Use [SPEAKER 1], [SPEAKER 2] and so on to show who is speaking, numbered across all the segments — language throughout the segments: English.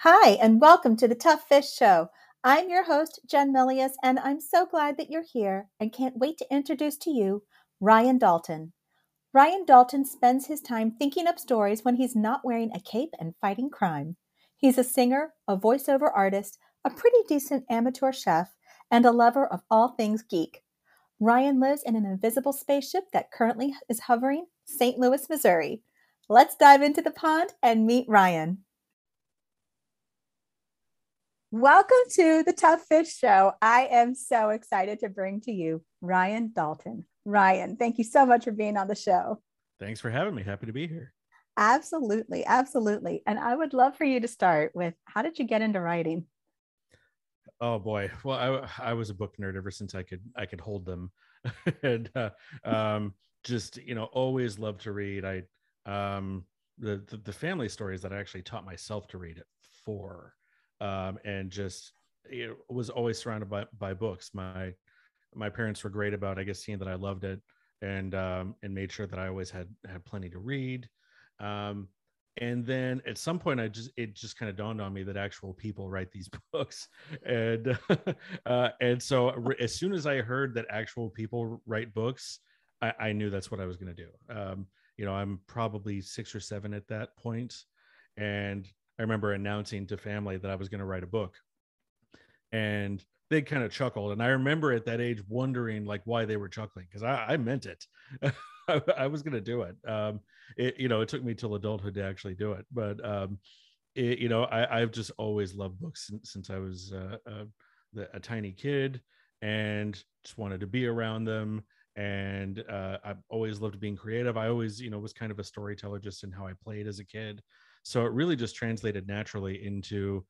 [SPEAKER 1] Hi, and welcome to the Tough Fish Show. I'm your host, Jen Millius, and I'm so glad that you're here and can't wait to introduce to you Ryan Dalton. Ryan Dalton spends his time thinking up stories when he's not wearing a cape and fighting crime. He's a singer, a voiceover artist, a pretty decent amateur chef, and a lover of all things geek. Ryan lives in an invisible spaceship that currently is hovering St. Louis, Missouri. Let's dive into the pond and meet Ryan. Welcome to the Tough Fish Show. I am so excited to bring to you Ryan Dalton. Ryan, thank you so much for being on the show.
[SPEAKER 2] Thanks for having me. Happy to be here.
[SPEAKER 1] Absolutely. Absolutely. And I would love for you to start with how did you get into writing?
[SPEAKER 2] Oh boy. Well, I, I was a book nerd ever since I could I could hold them, and uh, um, just you know always loved to read. I um, the, the the family stories that I actually taught myself to read at four um, and just it was always surrounded by by books. My my parents were great about, I guess, seeing that I loved it and um, and made sure that I always had had plenty to read. Um, and then at some point, I just it just kind of dawned on me that actual people write these books, and uh, and so as soon as I heard that actual people write books, I, I knew that's what I was going to do. Um, you know, I'm probably six or seven at that point, and I remember announcing to family that I was going to write a book. And they kind of chuckled. And I remember at that age wondering like why they were chuckling because I, I, meant it. I, was going to do it. Um, it. You know, it took me till adulthood to actually do it. But, um, it, you know, I, have just always loved books since, since I was uh, a, a, tiny kid and just wanted to be around them and uh, I've always loved being creative. I always, you know, was kind of a storyteller just in how I played as a kid. So it really just translated naturally into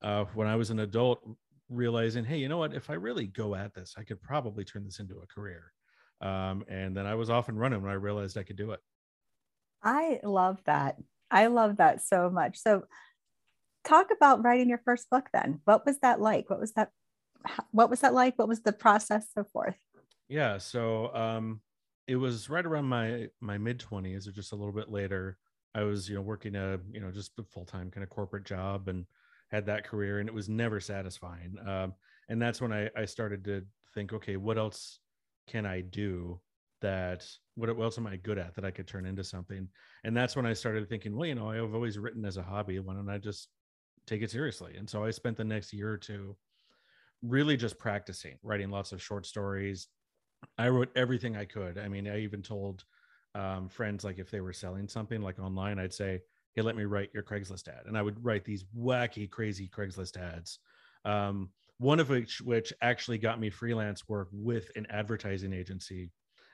[SPEAKER 2] uh, when I was an adult, realizing, hey, you know what? If I really go at this, I could probably turn this into a career. Um, and then I was off and running when I realized I could do it.
[SPEAKER 1] I love that. I love that so much. So, talk about writing your first book then. What was that like? What was that? What was that like? What was the process, so forth?
[SPEAKER 2] Yeah. So, um, it was right around my my mid 20s or just a little bit later I was, you know, working a, you know, just a full time kind of corporate job and had that career, and it was never satisfying. Um, and that's when I, I started to think, okay, what else can I do that what else am I good at that I could turn into something? And that's when I started thinking, well, you know, I've always written as a hobby. Why don't I just take it seriously? And so I spent the next year or two really just practicing, writing lots of short stories. I wrote everything I could. I mean, I even told um, friends like if they were selling something like online i'd say hey let me write your craigslist ad. And i would write these wacky crazy craigslist ads um, one of which which actually got me freelance work with an advertising agency.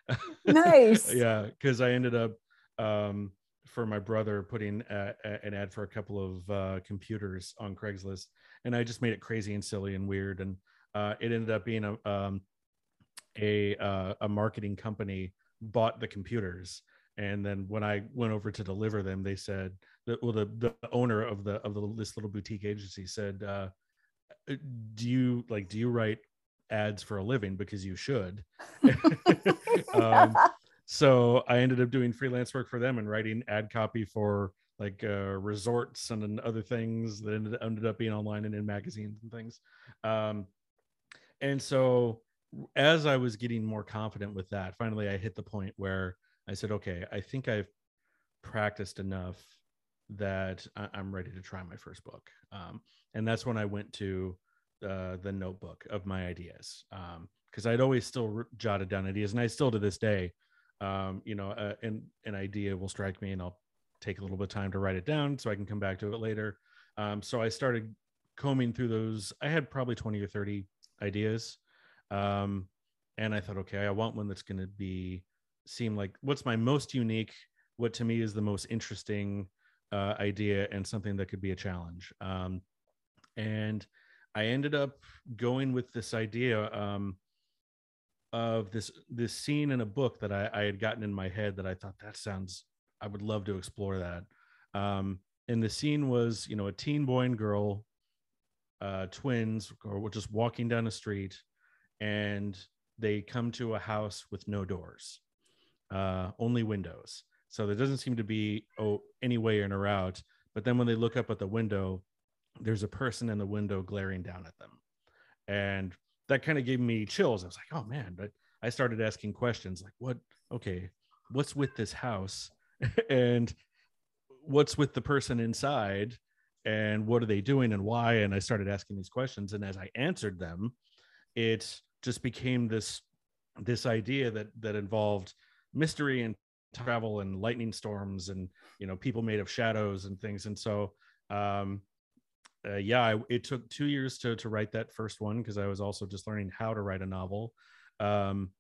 [SPEAKER 1] Nice.
[SPEAKER 2] Yeah because i ended up um, for my brother putting a, a, an ad for a couple of uh, computers on craigslist and i just made it crazy and silly and weird and uh, it ended up being a um, a, uh, a marketing company bought the computers. And then when i went over to deliver them they said that well the, the owner of the of the, this little boutique agency said uh, uh do you like do you write ads for a living? Because you should. Um, so i ended up doing freelance work for them and writing ad copy for like uh, resorts and other things that ended, ended up being online and in magazines and things. Um, and so as I was getting more confident with that, finally I hit the point where I said, okay, I think I've practiced enough that I- am ready to try my first book. Um, and that's when I went to uh, the notebook of my ideas because um, I'd always still jotted down ideas, and I still to this day, um, you know, uh, an an idea will strike me, and I'll take a little bit of time to write it down so I can come back to it later. Um, so I started combing through those. I had probably twenty or thirty ideas um, and I thought, okay, I want one that's going to be seem like what's my most unique, what to me is the most interesting uh, idea, and something that could be a challenge. Um, and I ended up going with this idea um, of this this scene in a book that I, I, had gotten in my head that I thought that sounds I would love to explore that. Um, and the scene was, you know, a teen boy and girl, uh, twins, or just walking down a street, and they come to a house with no doors, uh, only windows. So there doesn't seem to be oh any way in or out. But then when they look up at the window, there's a person in the window glaring down at them. And that kind of gave me chills. I was like oh man. But i started asking questions like what okay what's with this house? And what's with the person inside? And what are they doing and why? And i started asking these questions. And as i answered them it just became this this idea that that involved mystery and travel and lightning storms and you know people made of shadows and things. And so um uh, yeah I, it took two years to to write that first one because i was also just learning how to write a novel. Um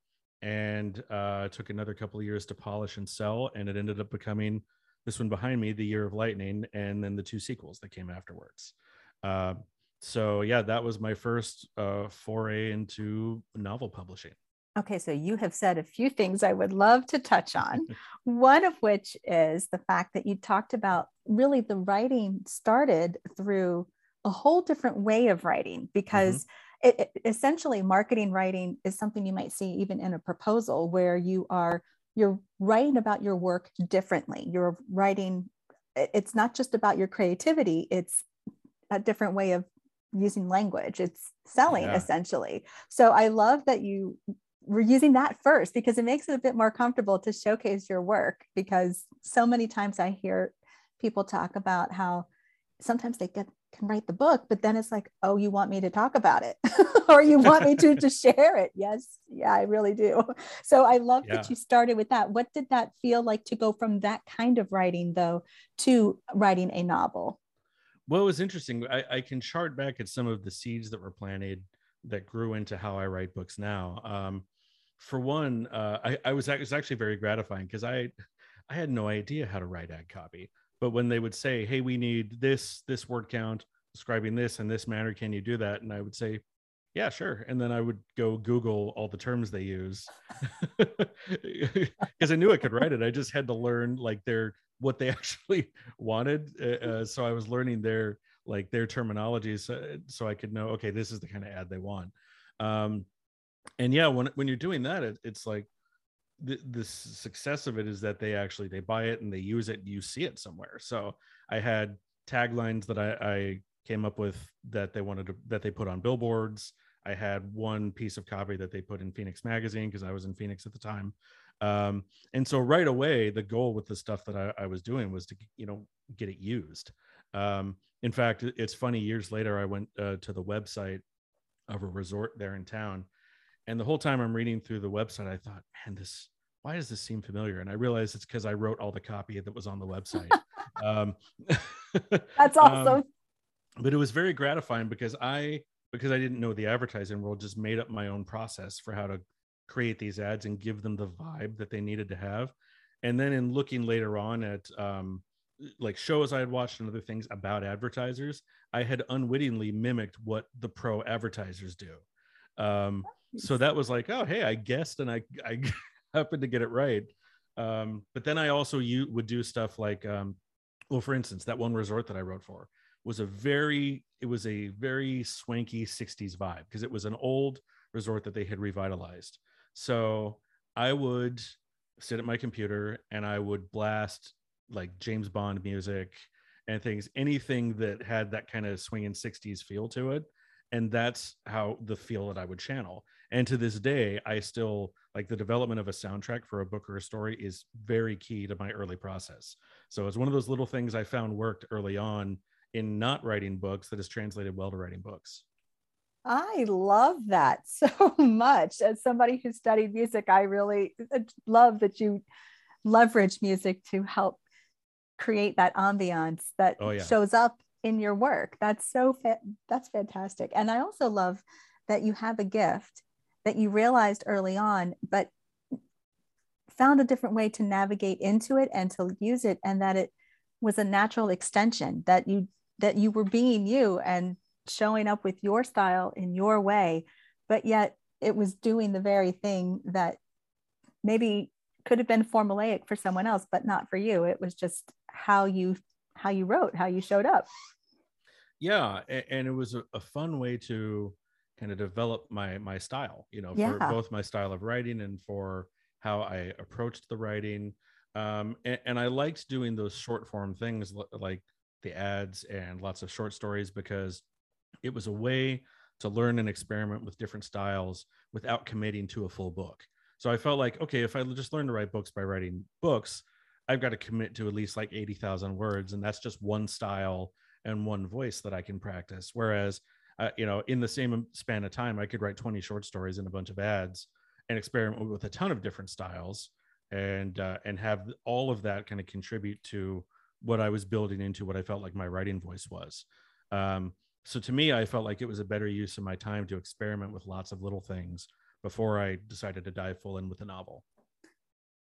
[SPEAKER 2] and uh took another couple of years to polish and sell and it ended up becoming this one behind me the year of lightning and then the two sequels that came afterwards. Uh, so yeah that was my first uh foray into novel publishing
[SPEAKER 1] Okay, so you have said a few things I would love to touch on. One of which is the fact that you talked about really the writing started through a whole different way of writing because mm-hmm. it, it, essentially marketing writing is something you might see even in a proposal where you are you're writing about your work differently. You're writing it's not just about your creativity, it's a different way of using language. It's selling yeah. essentially. So I love that you we're using that first because it makes it a bit more comfortable to showcase your work because so many times I hear people talk about how sometimes they get can write the book but then it's like oh you want me to talk about it or you want me to to share it yes yeah i really do so i love yeah. that you started with that what did that feel like to go from that kind of writing though to writing a novel
[SPEAKER 2] well it was interesting i, I can chart back at some of the seeds that were planted that grew into how i write books now um, for one, uh, I, I was, it was actually very gratifying because I, I had no idea how to write ad copy. But when they would say, "Hey, we need this this word count describing this in this manner, can you do that?" and I would say, "Yeah, sure," and then I would go Google all the terms they use because I knew I could write it. I just had to learn like their what they actually wanted. Uh, uh, so I was learning their like their terminology, so, so I could know, okay, this is the kind of ad they want. Um, and yeah when when you're doing that it, it's like the, the success of it is that they actually they buy it and they use it And you see it somewhere so i had taglines that i, I came up with that they wanted to that they put on billboards i had one piece of copy that they put in phoenix magazine because i was in phoenix at the time um, and so right away the goal with the stuff that I, I was doing was to you know get it used um, in fact it's funny years later i went uh, to the website of a resort there in town and the whole time I'm reading through the website, I thought, man, this why does this seem familiar? And I realized it's because I wrote all the copy that was on the website. um,
[SPEAKER 1] That's awesome. Um,
[SPEAKER 2] but it was very gratifying because I because I didn't know the advertising world, just made up my own process for how to create these ads and give them the vibe that they needed to have. And then in looking later on at um, like shows I had watched and other things about advertisers, I had unwittingly mimicked what the pro advertisers do. Um, so that was like oh hey i guessed and i i happened to get it right um, but then i also you would do stuff like um, well for instance that one resort that i wrote for was a very it was a very swanky 60s vibe because it was an old resort that they had revitalized so i would sit at my computer and i would blast like james bond music and things anything that had that kind of swinging 60s feel to it. And that's how the feel that i would channel. And to this day i still like the development of a soundtrack for a book or a story is very key to my early process. So it's one of those little things i found worked early on in not writing books that has translated well to writing books
[SPEAKER 1] I love that so much. As somebody who studied music, I really uh, love that you leverage music to help create that ambiance that oh, yeah. shows up in your work. That's so fa- that's fantastic. And I also love that you have a gift that you realized early on, but found a different way to navigate into it and to use it and that it was a natural extension that you that you were being you and showing up with your style in your way but yet it was doing the very thing that maybe could have been formulaic for someone else but not for you. It was just how you how you wrote how you showed up.
[SPEAKER 2] Yeah and it was a, fun way to kind of develop my my style you know yeah. for both my style of writing and for how i approached the writing. Um, and, and, i liked doing those short form things like the ads and lots of short stories because it was a way to learn and experiment with different styles without committing to a full book. So I felt like, okay, if I just learn to write books by writing books, I've got to commit to at least like 80,000 words. And that's just one style and one voice that I can practice. Whereas, uh, you know, in the same span of time, I could write 20 short stories and a bunch of ads and experiment with a ton of different styles and uh, and have all of that kind of contribute to what I was building into what I felt like my writing voice was. Um, so to me, I felt like it was a better use of my time to experiment with lots of little things before I decided to dive full in with the novel.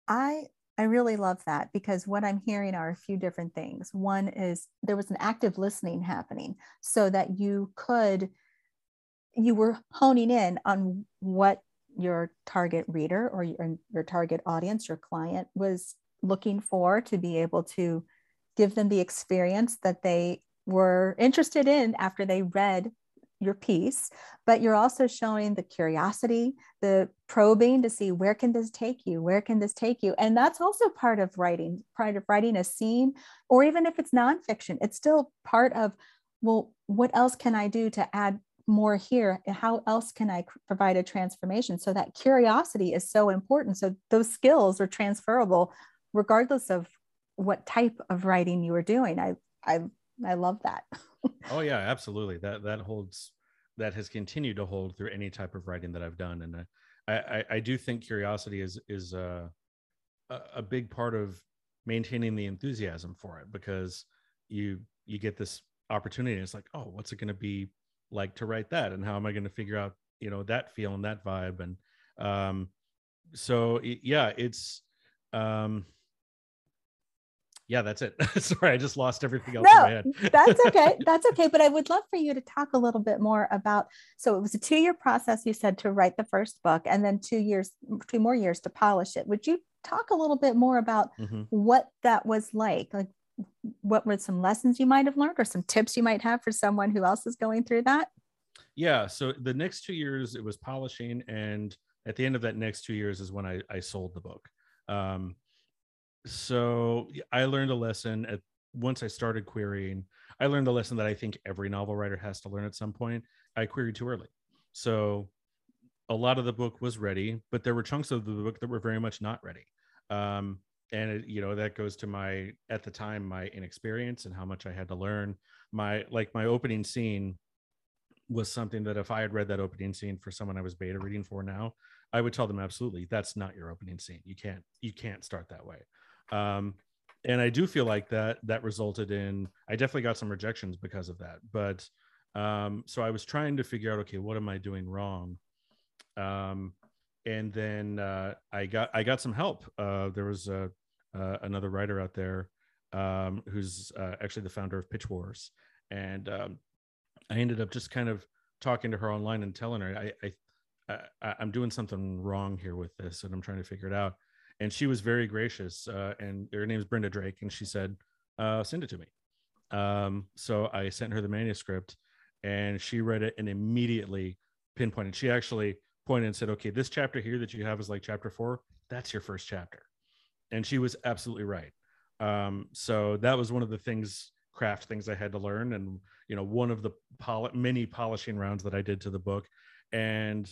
[SPEAKER 1] I I really love that because what I'm hearing are a few different things. One is there was an active listening happening so that you could you were honing in on what your target reader or your, your target audience, your client was looking for to be able to give them the experience that they were interested in after they read your piece but you're also showing the curiosity the probing to see where can this take you where can this take you? And that's also part of writing part of writing a scene or even if it's nonfiction it's still part of well what else can i do to add more here? How else can i provide a transformation? So that curiosity is so important. So those skills are transferable regardless of what type of writing you are doing. I i i love that.
[SPEAKER 2] Oh yeah absolutely. That that holds that has continued to hold through any type of writing that i've done. And i i, I do think curiosity is is a a big part of maintaining the enthusiasm for it because you you get this opportunity it's like oh what's it going to be like to write that? And how am i going to figure out you know that feel and that vibe? And um so yeah it's um yeah, that's it. Sorry, I just lost everything else
[SPEAKER 1] no, that's okay. That's okay. But I would love for you to talk a little bit more about. So it was a two-year process, you said, to write the first book, and then two years, two more years to polish it. Would you talk a little bit more about mm-hmm. what that was like? Like, what were some lessons you might have learned, or some tips you might have for someone who else is going through that?
[SPEAKER 2] Yeah. So the next two years, it was polishing, and at the end of that next two years is when I, I sold the book. Um, so I learned a lesson at once I started querying. I learned the lesson that I think every novel writer has to learn at some point. I queried too early. So a lot of the book was ready, but there were chunks of the book that were very much not ready. Um, and it, you know that goes to my at the time my inexperience and how much I had to learn. My like my opening scene was something that if I had read that opening scene for someone I was beta reading for now, I would tell them absolutely that's not your opening scene. You can't you can't start that way um, and I do feel like that that resulted in I definitely got some rejections because of that. But um, so I was trying to figure out, okay, what am I doing wrong? Um, and then uh, I got I got some help. Uh, there was a, uh, another writer out there um, who's uh, actually the founder of Pitch Wars, and um, I ended up just kind of talking to her online and telling her I, I, I I'm doing something wrong here with this, and I'm trying to figure it out and she was very gracious. Uh, and her name is Brenda Drake, and she said, uh, "Send it to me." Um, so I sent her the manuscript, and she read it and immediately pinpointed. She actually pointed and said, "Okay, this chapter here that you have is like chapter four. That's your first chapter," and she was absolutely right. Um, so that was one of the things craft things I had to learn, and you know, one of the pol- many polishing rounds that I did to the book, and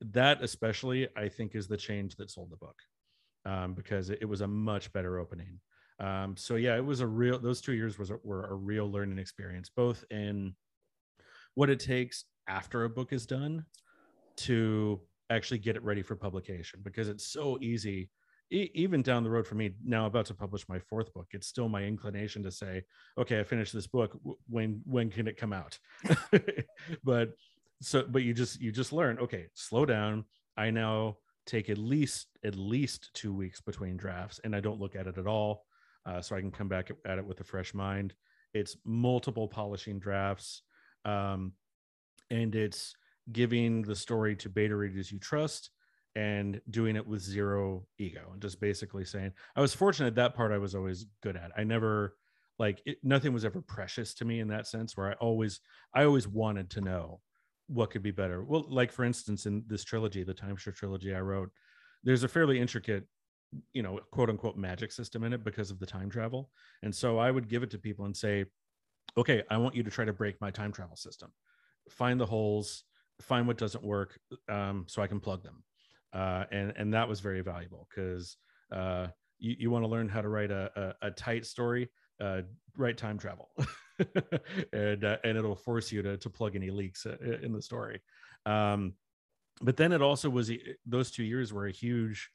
[SPEAKER 2] that especially I think is the change that sold the book um, because it, it, was a much better opening. Um, so yeah, it was a real. Those two years was were a real learning experience, both in what it takes after a book is done to actually get it ready for publication, because it's so easy. E- even down the road for me now, about to publish my fourth book, it's still my inclination to say, "Okay, I finished this book. When when can it come out?" but so, but you just you just learn. Okay, slow down. I now take at least at least two weeks between drafts and i don't look at it at all uh, so i can come back at it with a fresh mind. It's multiple polishing drafts um, and it's giving the story to beta readers you trust and doing it with zero ego and just basically saying i was fortunate that part i was always good at. I never like it, nothing was ever precious to me in that sense where i always i always wanted to know what could be better. Well like for instance in this trilogy the Time Shift trilogy i wrote there's a fairly intricate you know quote unquote magic system in it because of the time travel. And so i would give it to people and say okay, I want you to try to break my time travel system, find the holes, find what doesn't work, um, so I can plug them. Uh, and and that was very valuable because uh, you, you want to learn how to write a, a, a tight story, uh, time travel, and uh, and it'll force you to to plug any leaks uh, in the story. Um, but then it also was those two years were a huge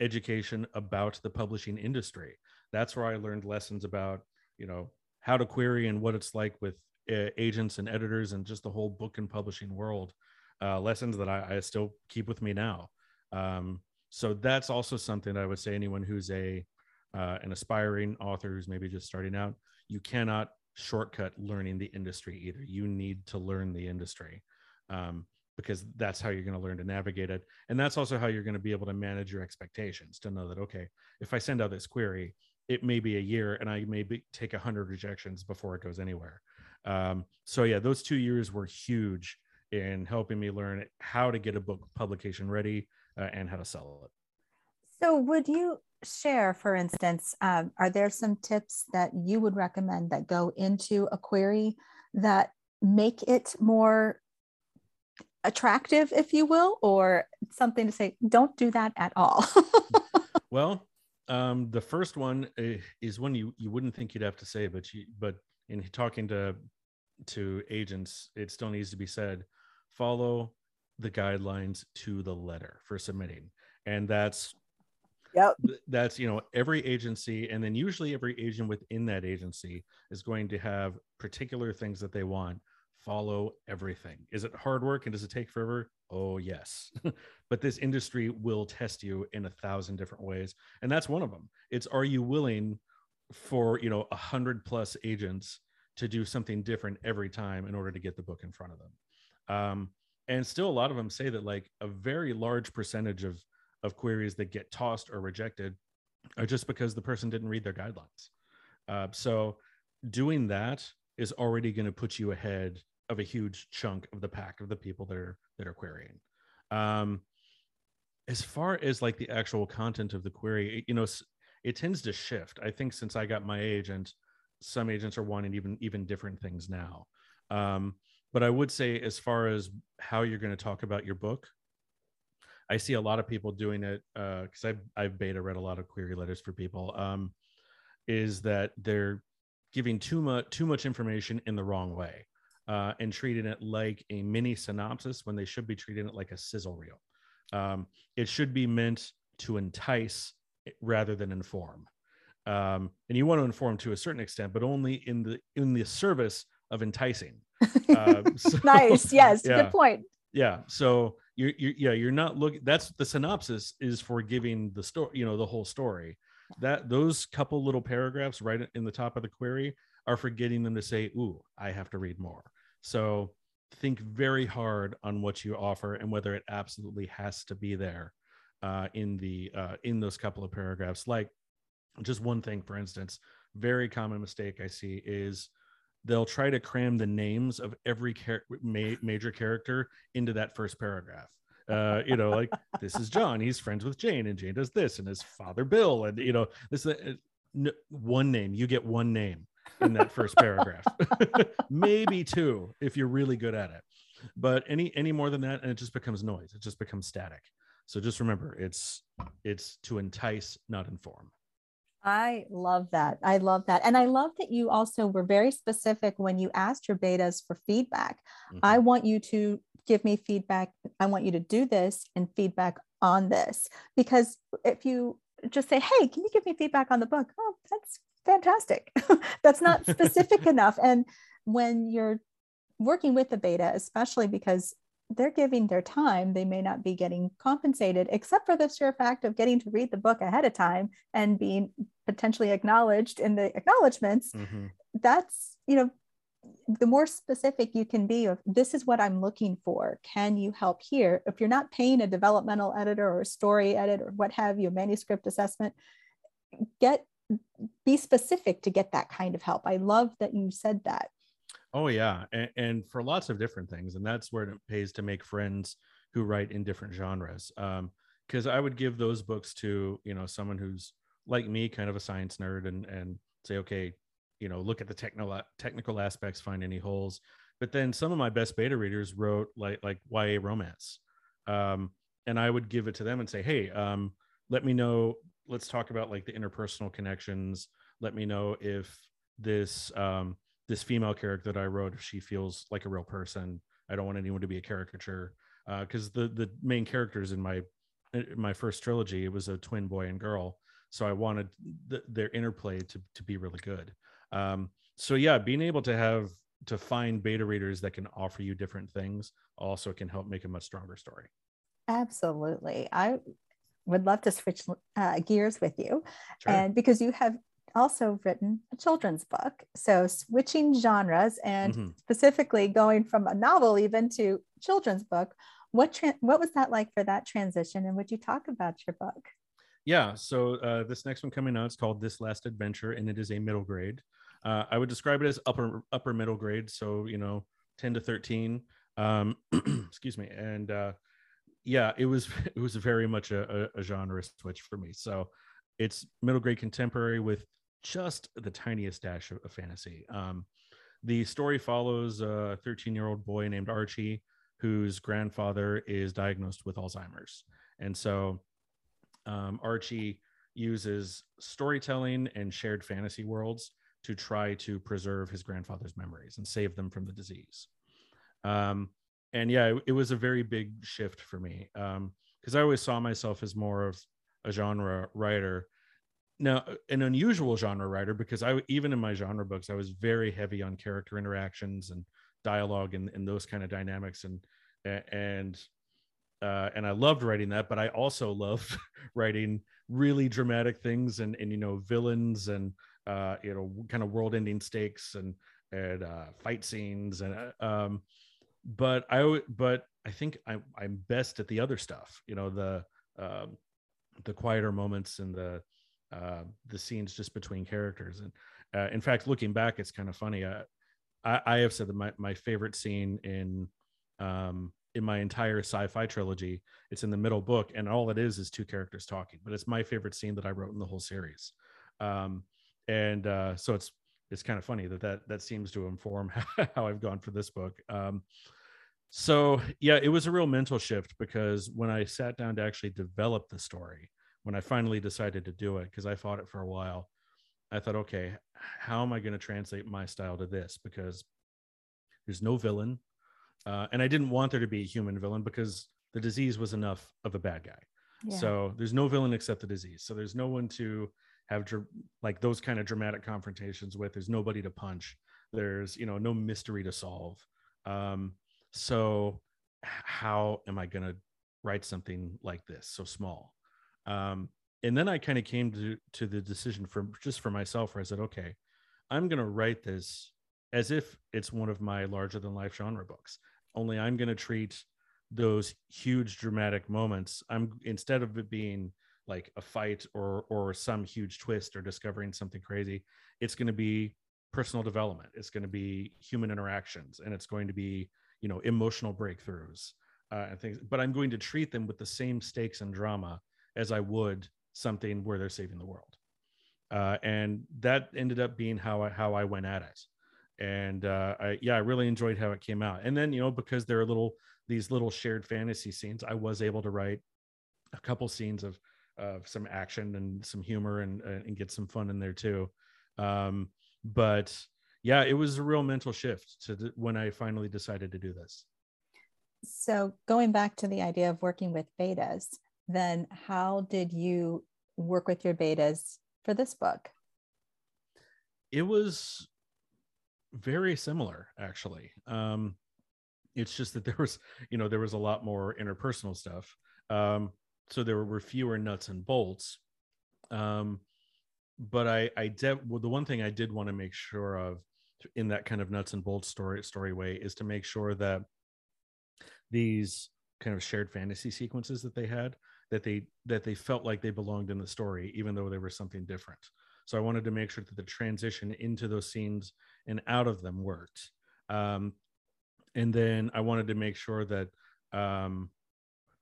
[SPEAKER 2] education about the publishing industry. That's where I learned lessons about you know how to query and what it's like with uh, agents and editors and just the whole book and publishing world. Uh, lessons that I, I, still keep with me now. Um, so that's also something I would say anyone who's a uh, an aspiring author who's maybe just starting out, you cannot shortcut learning the industry either. You need to learn the industry um, because that's how you're going to learn to navigate it, and that's also how you're going to be able to manage your expectations to know that okay, if I send out this query, it may be a year and I may be, take a hundred rejections before it goes anywhere. Um, so yeah, those two years were huge in helping me learn how to get a book publication ready uh, and how to sell it.
[SPEAKER 1] So would you share, for instance, um, are there some tips that you would recommend that go into a query that make it more attractive, if you will, or something to say, don't do that at all?
[SPEAKER 2] well, um, the first one eh, is one you you wouldn't think you'd have to say, but you but in talking to to agents, it still needs to be said. Follow the guidelines to the letter for submitting, and that's
[SPEAKER 1] yep.
[SPEAKER 2] That's you know every agency and then usually every agent within that agency is going to have particular things that they want follow everything. Is it hard work and does it take forever? Oh yes. But this industry will test you in a thousand different ways and that's one of them. It's are you willing for you know a hundred plus agents to do something different every time in order to get the book in front of them? Um, and still a lot of them say that like a very large percentage of of queries that get tossed or rejected are just because the person didn't read their guidelines. Uh, so doing that is already going to put you ahead of a huge chunk of the pack of the people that are that are querying. Um, as far as like the actual content of the query you know it tends to shift. I think since i got my agent some agents are wanting even even different things now. Um, but i would say as far as how you're going to talk about your book i see a lot of people doing it because uh, I've, I've beta read a lot of query letters for people um, is that they're giving too much too much information in the wrong way uh, and treating it like a mini synopsis when they should be treating it like a sizzle reel. Um, it should be meant to entice rather than inform. Um, and you want to inform to a certain extent, but only in the in the service of enticing.
[SPEAKER 1] Uh, so, nice. Yes. Yeah. Good point.
[SPEAKER 2] Yeah. So you're, you're yeah you're not looking. That's the synopsis is for giving the story. You know the whole story. That those couple little paragraphs right in the top of the query are for getting them to say, "Ooh, I have to read more." So think very hard on what you offer and whether it absolutely has to be there uh, in the uh, in those couple of paragraphs. Like just one thing, for instance, very common mistake I see is they'll try to cram the names of every char- ma- major character into that first paragraph. Uh, you know, like this is John, he's friends with Jane, and Jane does this, and his father Bill, and you know, this uh, one name. You get one name in that first paragraph. Maybe two if you're really good at it. But any any more than that and it just becomes noise. It just becomes static. So just remember it's it's to entice not inform
[SPEAKER 1] I love that. I love that. And I love that you also were very specific when you asked your betas for feedback. Mm-hmm. I want you to give me feedback. I want you to do this and feedback on this. Because if you just say, hey, can you give me feedback on the book? Oh, that's fantastic. That's not specific enough. And when you're working with the beta, especially because they're giving their time, they may not be getting compensated, except for the sheer fact of getting to read the book ahead of time and being potentially acknowledged in the acknowledgments. Mm-hmm. That's, you know, the more specific you can be of this is what I'm looking for. Can you help here? If you're not paying a developmental editor or a story edit or what have you, manuscript assessment, get be specific to get that kind of help. I love that you said that.
[SPEAKER 2] Oh yeah, and, and for lots of different things, and that's where it pays to make friends who write in different genres. Because um, I would give those books to you know someone who's like me, kind of a science nerd, and and say, okay, you know look at the technical technical aspects find any holes. But then some of my best beta readers wrote like like ya romance. Um, and i would give it to them and say hey um, let me know let's talk about like the interpersonal connections. Let me know if this um, this female character that i wrote if she feels like a real person. I don't want anyone to be a caricature. Because uh, the the main characters in my in my first trilogy it was a twin boy and girl so i wanted the, their interplay to to be really good. Um, so yeah being able to have to find beta readers that can offer you different things also can help make a much stronger story.
[SPEAKER 1] Absolutely. I would love to switch uh, gears with you. Sure. and because you have also written a children's book. So switching genres and mm-hmm. specifically going from a novel even to children's book what tra- what was that like for that transition? And would you talk about your book
[SPEAKER 2] yeah so uh, this next one coming out is called this last adventure and it is a middle grade uh, I would describe it as upper upper middle grade, so you know, ten to thirteen. Um, excuse me, and uh, yeah, it was it was very much a, a, a genre switch for me. So it's middle grade contemporary with just the tiniest dash of, of fantasy. Um, the story follows a 13 year old boy named Archie, whose grandfather is diagnosed with Alzheimer's. And so um, Archie uses storytelling and shared fantasy worlds to try to preserve his grandfather's memories and save them from the disease. Um, and yeah, it, it, was a very big shift for me because um, I always saw myself as more of a genre writer. Now, an unusual genre writer because I even in my genre books I was very heavy on character interactions and dialogue and, and those kind of dynamics and and uh, and I loved writing that, but I also loved writing really dramatic things and and you know villains and uh, you know, kind of world-ending stakes and and uh, fight scenes and uh, um, but I but I think I'm I'm best at the other stuff. You know, the um, the quieter moments and the uh, the scenes just between characters. And uh, in fact, looking back, it's kind of funny. I, I have said that my my favorite scene in um, in my entire sci-fi trilogy, it's in the middle book, and all it is is two characters talking. But it's my favorite scene that I wrote in the whole series. Um, and uh, so it's it's kind of funny that that that seems to inform how I've gone for this book. Um, so yeah, it was a real mental shift because when I sat down to actually develop the story, when I finally decided to do it, because I fought it for a while, I thought, okay, how am I going to translate my style to this? Because there's no villain, uh, and I didn't want there to be a human villain because the disease was enough of a bad guy. Yeah. So there's no villain except the disease. So there's no one to have dr- like those kind of dramatic confrontations with there's nobody to punch there's you know no mystery to solve um so how am i going to write something like this so small um and then i kind of came to to the decision for just for myself where i said okay i'm going to write this as if it's one of my larger than life genre books only i'm going to treat those huge dramatic moments. I'm instead of it being like a fight or or some huge twist or discovering something crazy it's going to be personal development. It's going to be human interactions and it's going to be you know emotional breakthroughs uh, and things but i'm going to treat them with the same stakes and drama as i would something where they're saving the world. Uh, and that ended up being how I, how I went at it and uh, I, yeah, I really enjoyed how it came out. And then you know because there are little these little shared fantasy scenes, I was able to write a couple scenes of of some action and some humor and uh, and get some fun in there too. Um, but yeah, it was a real mental shift to th- when I finally decided to do this.
[SPEAKER 1] So going back to the idea of working with betas, then how did you work with your betas for this book?
[SPEAKER 2] It was very similar, actually. Um, it's just that there was, you know, there was a lot more interpersonal stuff. Um, so there were fewer nuts and bolts. Um, but I, I did well, the one thing I did want to make sure of in that kind of nuts and bolts story story way is to make sure that these kind of shared fantasy sequences that they had that they that they felt like they belonged in the story even though they were something different so i wanted to make sure that the transition into those scenes and out of them worked. Um, and then i wanted to make sure that um,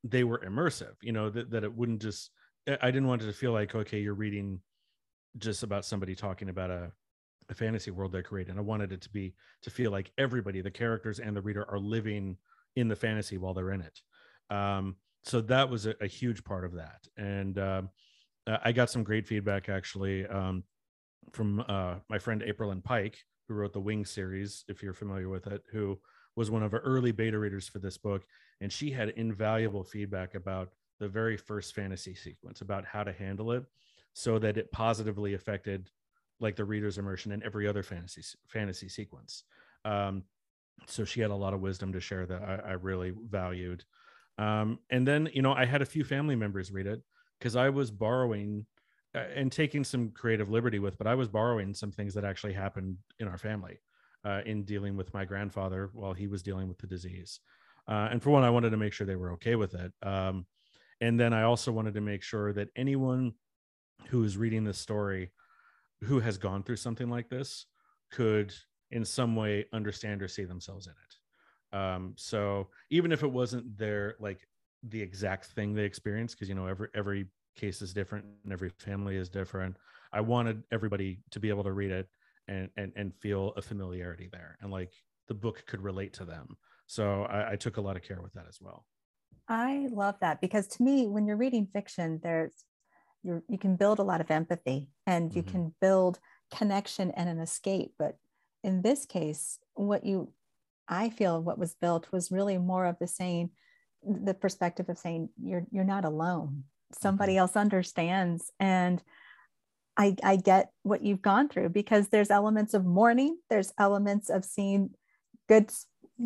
[SPEAKER 2] they were immersive you know that, that it wouldn't just i didn't want it to feel like okay you're reading just about somebody talking about a a fantasy world they create and i wanted it to be to feel like everybody the characters and the reader are living in the fantasy while they're in it. Um, so that was a, a, huge part of that. And uh, i got some great feedback actually um, from uh, my friend Aprilynne Pike who wrote the wing series if you're familiar with it who was one of our early beta readers for this book and she had invaluable feedback about the very first fantasy sequence about how to handle it so that it positively affected like the reader's immersion in every other fantasy fantasy sequence. Um, so she had a lot of wisdom to share that I, I really valued. Um, and then you know I had a few family members read it because I was borrowing and taking some creative liberty with, but I was borrowing some things that actually happened in our family uh, in dealing with my grandfather while he was dealing with the disease. Uh, and for one, I wanted to make sure they were okay with it. Um, and then I also wanted to make sure that anyone who is reading this story who has gone through something like this could in some way understand or see themselves in it um, so even if it wasn't their like the exact thing they experienced because you know every every case is different and every family is different. I wanted everybody to be able to read it and and, and feel a familiarity there and like the book could relate to them. So I, I took a lot of care with that as well.
[SPEAKER 1] I love that because to me when you're reading fiction there's you you can build a lot of empathy and you mm-hmm. can build connection and an escape. But in this case what you i feel what was built was really more of the saying the perspective of saying you're you're not alone somebody mm-hmm. else understands and I, I get what you've gone through because there's elements of mourning there's elements of seeing good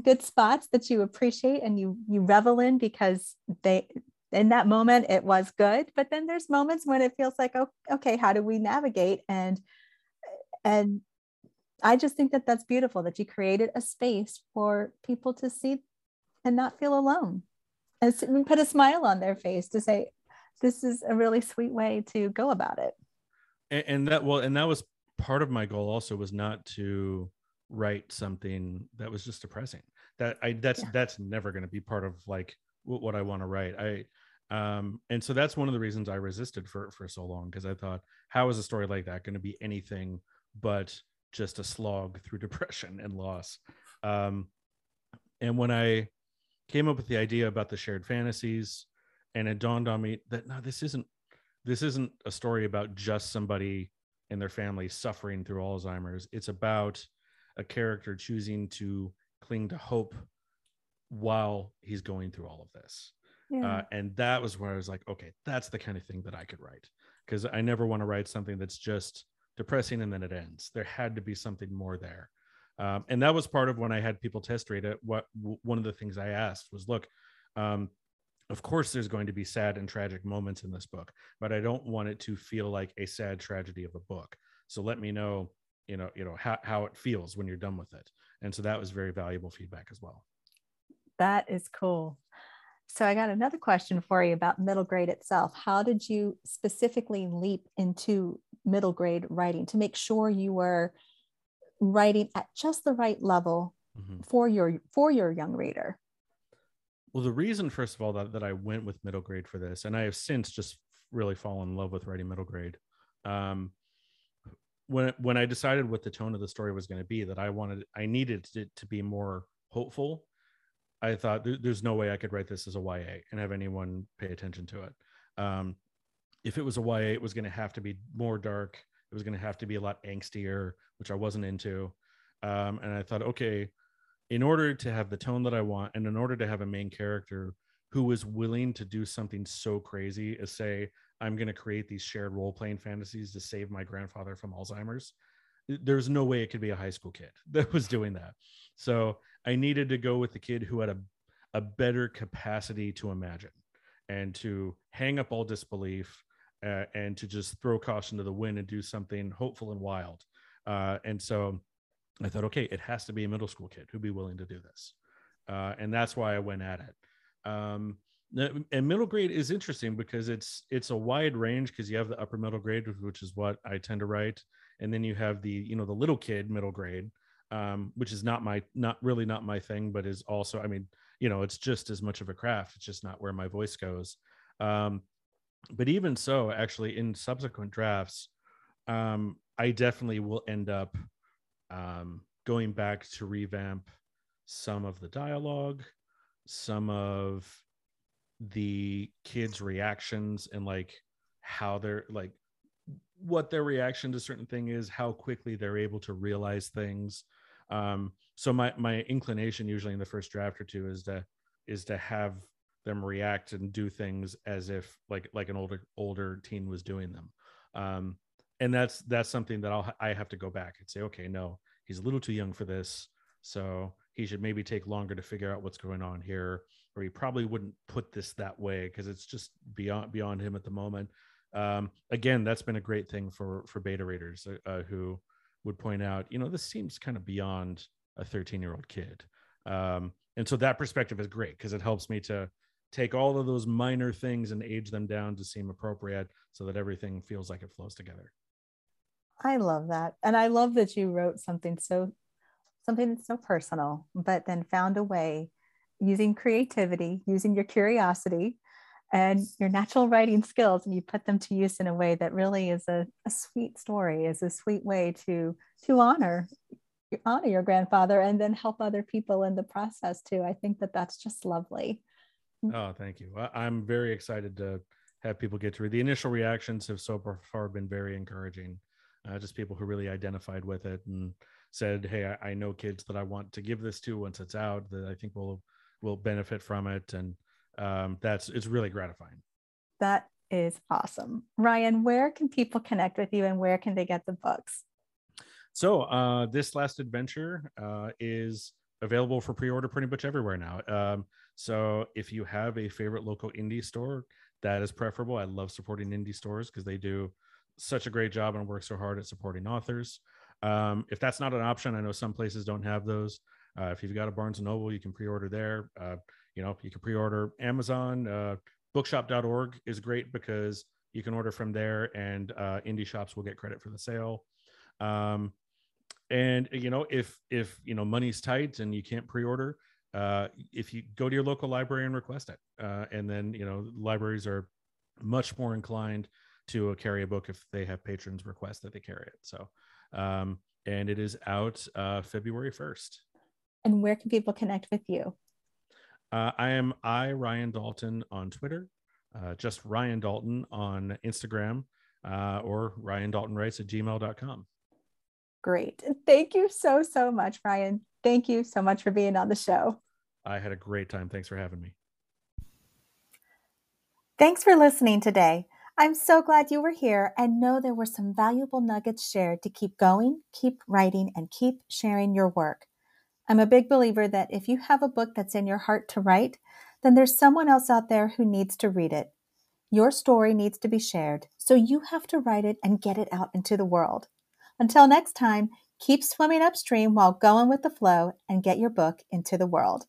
[SPEAKER 1] good spots that you appreciate and you you revel in because they in that moment it was good but then there's moments when it feels like oh, okay how do we navigate and and i just think that that's beautiful that you created a space for people to see and not feel alone and put a smile on their face to say this is a really sweet way to go about it
[SPEAKER 2] and, and that well and that was part of my goal also was not to write something that was just depressing that i that's yeah. that's never going to be part of like what I want to write. I um, and so that's one of the reasons I resisted for for so long because I thought, how is a story like that going to be anything but just a slog through depression and loss? Um, and when I came up with the idea about the shared fantasies, and it dawned on me that no, this isn't this isn't a story about just somebody and their family suffering through Alzheimer's. It's about a character choosing to cling to hope while he's going through all of this. Yeah. Uh, and that was where I was like, okay, that's the kind of thing that I could write because I never want to write something that's just depressing and then it ends. There had to be something more there. Um, and that was part of when I had people test read it. What w- one of the things I asked was, look, um, of course, there's going to be sad and tragic moments in this book, but I don't want it to feel like a sad tragedy of a book. So let me know, you know, you know how, how it feels when you're done with it. And so that was very valuable feedback as well.
[SPEAKER 1] That is cool. So I got another question for you about middle grade itself. How did you specifically leap into middle grade writing to make sure you were writing at just the right level mm-hmm. for your for your young reader?
[SPEAKER 2] Well, the reason, first of all, that, that I went with middle grade for this, and I have since just really fallen in love with writing middle grade. Um, when when I decided what the tone of the story was going to be, that I wanted, I needed it to be more hopeful I thought there's no way I could write this as a YA and have anyone pay attention to it. Um, if it was a YA, it was going to have to be more dark. It was going to have to be a lot angstier, which I wasn't into. Um, and I thought, okay, in order to have the tone that I want, and in order to have a main character who is willing to do something so crazy as say, I'm going to create these shared role playing fantasies to save my grandfather from Alzheimer's, there's no way it could be a high school kid that was doing that. So I needed to go with the kid who had a, a better capacity to imagine and to hang up all disbelief uh, and to just throw caution to the wind and do something hopeful and wild. Uh, and so I thought, okay, it has to be a middle school kid who'd be willing to do this. Uh, and that's why I went at it. Um, and middle grade is interesting because it's it's a wide range because you have the upper middle grade, which is what I tend to write, and then you have the you know the little kid middle grade, um, which is not my not really not my thing, but is also I mean you know it's just as much of a craft. It's just not where my voice goes. Um, but even so, actually, in subsequent drafts, um, I definitely will end up um, going back to revamp some of the dialogue, some of the kids' reactions, and like how they're like what their reaction to certain thing is, how quickly they're able to realize things. Um, so my my inclination usually in the first draft or two is to is to have them react and do things as if like like an older older teen was doing them. Um, and that's that's something that I'll I have to go back and say, okay, no, he's a little too young for this, so he should maybe take longer to figure out what's going on here, or he probably wouldn't put this that way because it's just beyond beyond him at the moment. Um, again, that's been a great thing for for beta readers uh, uh who would point out, you know, this seems kind of beyond a 13 year old kid, um, and so that perspective is great because it helps me to take all of those minor things and age them down to seem appropriate so that everything feels like it flows together.
[SPEAKER 1] I love that. And I love that you wrote something so something so personal, but then found a way using creativity, using your curiosity and your natural writing skills, and you put them to use in a way that really is a, a sweet story, is a sweet way to to honor honor your grandfather and then help other people in the process too. I think that that's just lovely. Mm.
[SPEAKER 2] Oh, thank you. I'm very excited to have people get to read. The initial reactions have so far been very encouraging uh, just people who really identified with it and said, "Hey, I, I, know kids that I want to give this to once it's out that I think will will benefit from it," and um, that's it's really gratifying.
[SPEAKER 1] That is awesome, Ryan. Where can people connect with you, and where can they get the books?
[SPEAKER 2] So uh, this last adventure uh, is available for pre-order pretty much everywhere now. Um, so if you have a favorite local indie store, that is preferable. I love supporting indie stores because they do such a great job and work so hard at supporting authors. Um, if that's not an option, I know some places don't have those. Uh, if you've got a Barnes and Noble, you can pre-order there. Uh, you know, you can pre-order Amazon. Uh, bookshop.org is great because you can order from there, and uh, indie shops will get credit for the sale. Um, and you know, if if you know money's tight and you can't pre-order, uh, if you go to your local library and request it, uh, and then you know libraries are much more inclined to uh, carry a book if they have patrons request that they carry it. So, um, and it is out uh, February 1st.
[SPEAKER 1] And where can people connect with you?
[SPEAKER 2] Uh, I am I Ryan Dalton on Twitter, uh, just Ryan Dalton on Instagram, uh, or Ryan Dalton writes at gmail.com.
[SPEAKER 1] Great. Thank you so, so much, Ryan. Thank you so much for being on the show.
[SPEAKER 2] I had a great time. Thanks for having me.
[SPEAKER 1] Thanks for listening today. I'm so glad you were here and know there were some valuable nuggets shared to keep going, keep writing, and keep sharing your work. I'm a big believer that if you have a book that's in your heart to write, then there's someone else out there who needs to read it. Your story needs to be shared, so you have to write it and get it out into the world. Until next time, keep swimming upstream while going with the flow and get your book into the world.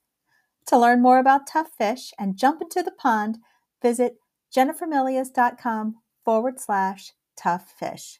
[SPEAKER 1] To learn more about tough fish and jump into the pond, visit jennifermilius.com forward slash tough fish.